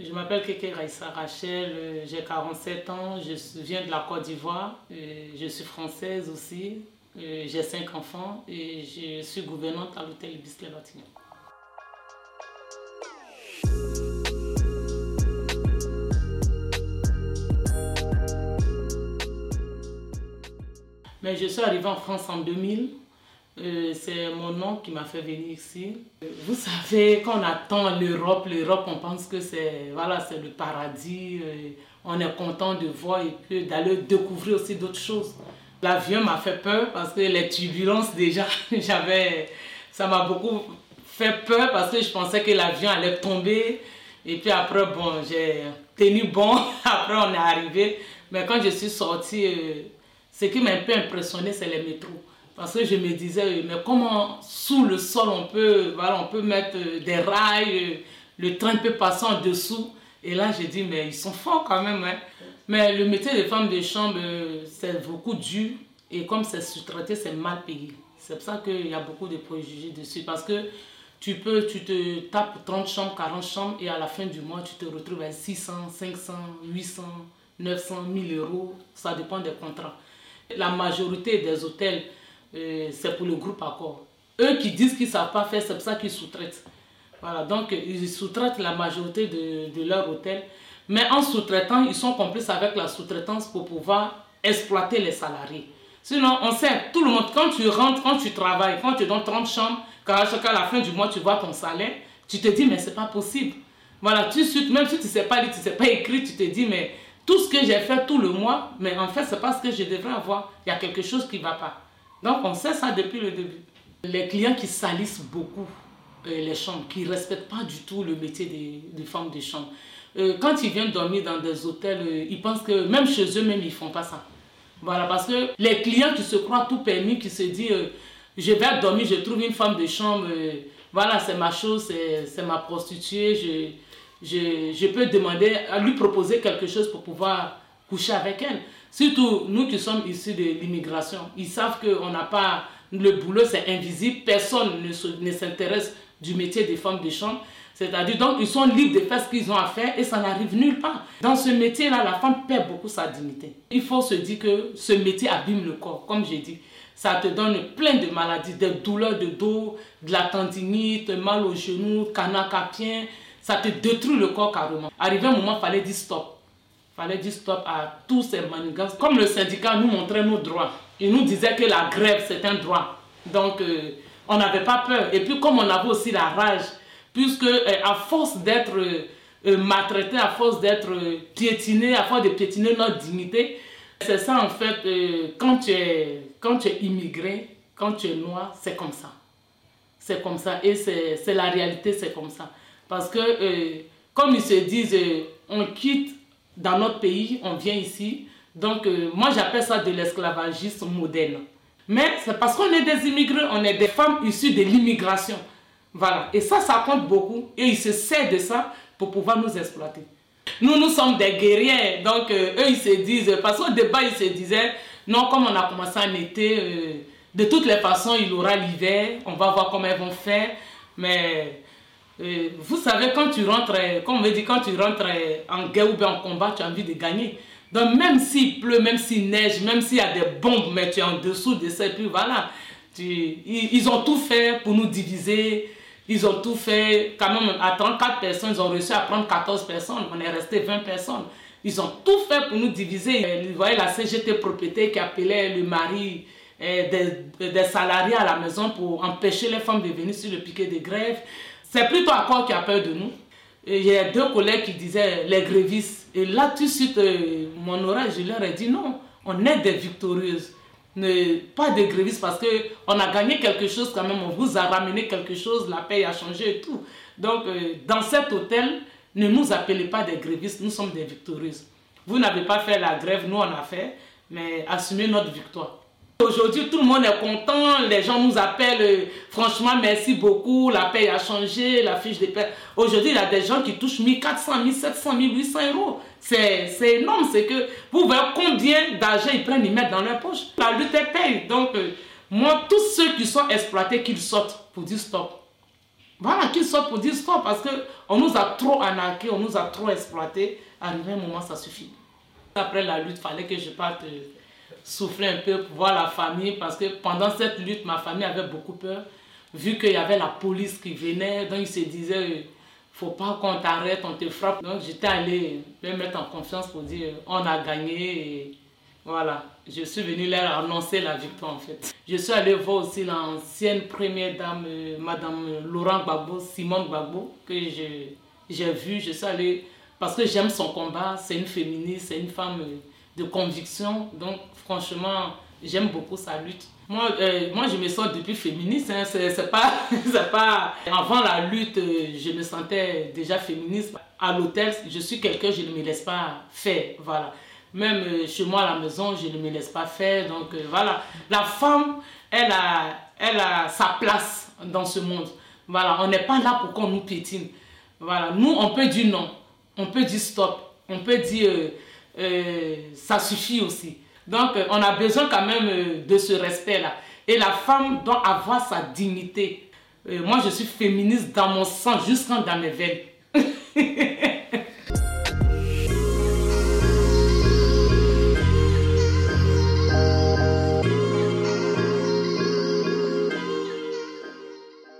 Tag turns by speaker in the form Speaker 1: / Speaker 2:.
Speaker 1: Je m'appelle Keke Raissa Rachel, euh, j'ai 47 ans, je viens de la Côte d'Ivoire, euh, je suis française aussi, euh, j'ai 5 enfants et je suis gouvernante à l'hôtel Ibis Latino. Mais je suis arrivée en France en 2000 euh, c'est mon nom qui m'a fait venir ici. Vous savez, quand on attend l'Europe, l'Europe, on pense que c'est voilà, le paradis. Euh, on est content de voir et puis d'aller découvrir aussi d'autres choses. L'avion m'a fait peur parce que les turbulences déjà, j'avais, ça m'a beaucoup fait peur parce que je pensais que l'avion allait tomber. Et puis après, bon, j'ai tenu bon. Après, on est arrivé. Mais quand je suis sortie, euh, ce qui m'a un peu impressionné, c'est les métros. Parce que je me disais, mais comment sous le sol on peut, voilà, on peut mettre euh, des rails, euh, le train peut passer en dessous. Et là, j'ai dit, mais ils sont forts quand même. Hein. Mais le métier de femme de chambre, euh, c'est beaucoup dur. Et comme c'est sous-traité, c'est mal payé. C'est pour ça qu'il y a beaucoup de préjugés dessus. Parce que tu peux, tu te tapes 30 chambres, 40 chambres, et à la fin du mois, tu te retrouves à 600, 500, 800, 900, 1000 euros. Ça dépend des contrats. La majorité des hôtels c'est pour le groupe Accord. Eux qui disent qu'ils ne savent pas faire, c'est pour ça qu'ils sous-traitent. Voilà, donc ils sous-traitent la majorité de, de leur hôtel. Mais en sous-traitant, ils sont complices avec la sous-traitance pour pouvoir exploiter les salariés. Sinon, on sait, tout le monde, quand tu rentres, quand tu travailles, quand tu donnes 30 chambres, quand à la fin du mois, tu vois ton salaire, tu te dis, mais c'est pas possible. Voilà, tu même si tu ne sais pas lire, tu ne sais pas écrire, tu te dis, mais tout ce que j'ai fait tout le mois, mais en fait, c'est pas ce que je devrais avoir. Il y a quelque chose qui ne va pas. Donc on sait ça depuis le début. Les clients qui salissent beaucoup euh, les chambres, qui ne respectent pas du tout le métier des, femmes de chambre. Euh, quand ils viennent dormir dans des hôtels, euh, ils pensent que même chez eux-mêmes, ils ne font pas ça. Voilà, parce que les clients qui se croient tout permis, qui se disent je vais dormir, je trouve une femme de chambre, voilà, c'est ma chose, c'est ma prostituée, je, je, je peux demander, à lui proposer quelque chose pour pouvoir coucher avec elle. Surtout nous qui sommes issus de l'immigration, ils savent qu'on n'a pas, le boulot c'est invisible, personne ne, s'intéresse du métier des femmes de chambre. C'est-à-dire, donc, ils sont libres de faire ce qu'ils ont à faire et ça n'arrive nulle part. Dans ce métier-là, la femme perd beaucoup sa dignité. Il faut se dire que ce métier abîme le corps, comme j'ai dit. Ça te donne plein de maladies, des douleurs de dos, de la tendinite, mal aux genoux, canard capien. Ça te détruit le corps carrément. Arrivé un moment, il fallait dire stop fallait dire stop à tous ces manigances. Comme le syndicat nous montrait nos droits, il nous disait que la grève c'est un droit. Donc euh, on n'avait pas peur. Et puis comme on avait aussi la rage, puisque euh, à force d'être euh, maltraité, à force d'être piétiné, à force de piétiner notre dignité, c'est ça en fait, quand, tu es, quand tu es immigré, quand tu es noir, c'est comme ça. C'est comme ça. Et c'est la réalité, c'est comme ça. Parce que comme ils se disent, on quitte dans notre pays, on vient ici. Donc, euh, moi, j'appelle ça de l'esclavagisme moderne. Mais c'est parce qu'on est des immigrés, on est des femmes issues de l'immigration. Voilà. Et ça, ça compte beaucoup. Et ils se servent de ça pour pouvoir nous exploiter. Nous, nous sommes des guerriers. Donc, euh, eux, ils se disent, parce qu'au débat, ils se disaient, non, comme on a commencé en été, euh, de toutes les façons, il aura l'hiver. On va voir comment elles vont faire. Mais vous savez, quand tu rentres, comme on veut dire, quand tu rentres en guerre ou bien en combat, tu as envie de gagner. Donc même s'il pleut, même s'il neige, même s'il y a des bombes, mais tu es en dessous de ça, et puis voilà. Tu, ils, ont tout fait pour nous diviser. Ils ont tout fait, quand même, à 34 personnes, ils ont réussi à prendre 14 personnes. On est resté 20 personnes. Ils ont tout fait pour nous diviser. Vous voyez la CGT propriété qui appelait le mari eh, des, des salariés à la maison pour empêcher les femmes de venir sur le piquet de grève. C'est plutôt Accor qui a peur de nous. a deux collègues qui disaient les grévistes. Et là, tout de suite, euh, mon oreille, je leur ai dit non, on est des victorieuses. Ne, pas des grévistes parce qu'on a gagné quelque chose quand même, on vous a ramené quelque chose, la paix a changé et tout. Donc, euh, dans cet hôtel, ne nous appelez pas des grévistes, nous sommes des victorieuses. Vous n'avez pas fait la grève, nous on a fait, mais assumez notre victoire. Aujourd'hui, tout le monde est content, les gens nous appellent, euh, franchement, merci beaucoup, la paie a changé, la fiche de paie. Aujourd'hui, il y a des gens qui touchent 1400, 1700, 1800 euros. C'est énorme, c'est que vous voyez combien d'argent ils prennent, ils mettent dans leur poche. La lutte est paye. Donc, euh, moi, tous ceux qui sont exploités, qu'ils sortent pour dire stop. voilà, qu'ils sortent pour dire stop parce qu'on nous a trop anarqués, on nous a trop exploités. Arrivé un moment, ça suffit. Après la lutte, il fallait que je parte euh, souffler un peu pour voir la famille parce que pendant cette lutte, ma famille avait beaucoup peur vu qu'il y avait la police qui venait. Donc ils se disaient, faut pas qu'on t'arrête, on te frappe. Donc j'étais allé me mettre en confiance pour dire, on a gagné. Et voilà, je suis venu leur annoncer la victoire en fait. Je suis allé voir aussi l'ancienne première dame, euh, Madame Laurent Gbagbo, Simone Gbagbo, que j'ai vue. Je suis allée parce que j'aime son combat. C'est une féministe, c'est une femme euh, de conviction. Donc franchement, j'aime beaucoup sa lutte. Moi, euh, moi, je me sens depuis féministe. Hein. C'est pas, pas. Avant la lutte, je me sentais déjà féministe. À l'hôtel, je suis quelqu'un, je ne me laisse pas faire. Voilà. Même euh, chez moi à la maison, je ne me laisse pas faire. Donc euh, voilà, la femme, elle a, elle a sa place dans ce monde. Voilà, on n'est pas là pour qu'on nous piétine. Voilà, nous, on peut dire non, on peut dire stop, on peut dire euh, ça suffit aussi. Donc, on a besoin quand même de ce respect-là. Et la femme doit avoir sa dignité. moi, je suis féministe dans mon sang, jusqu'en dans mes veines.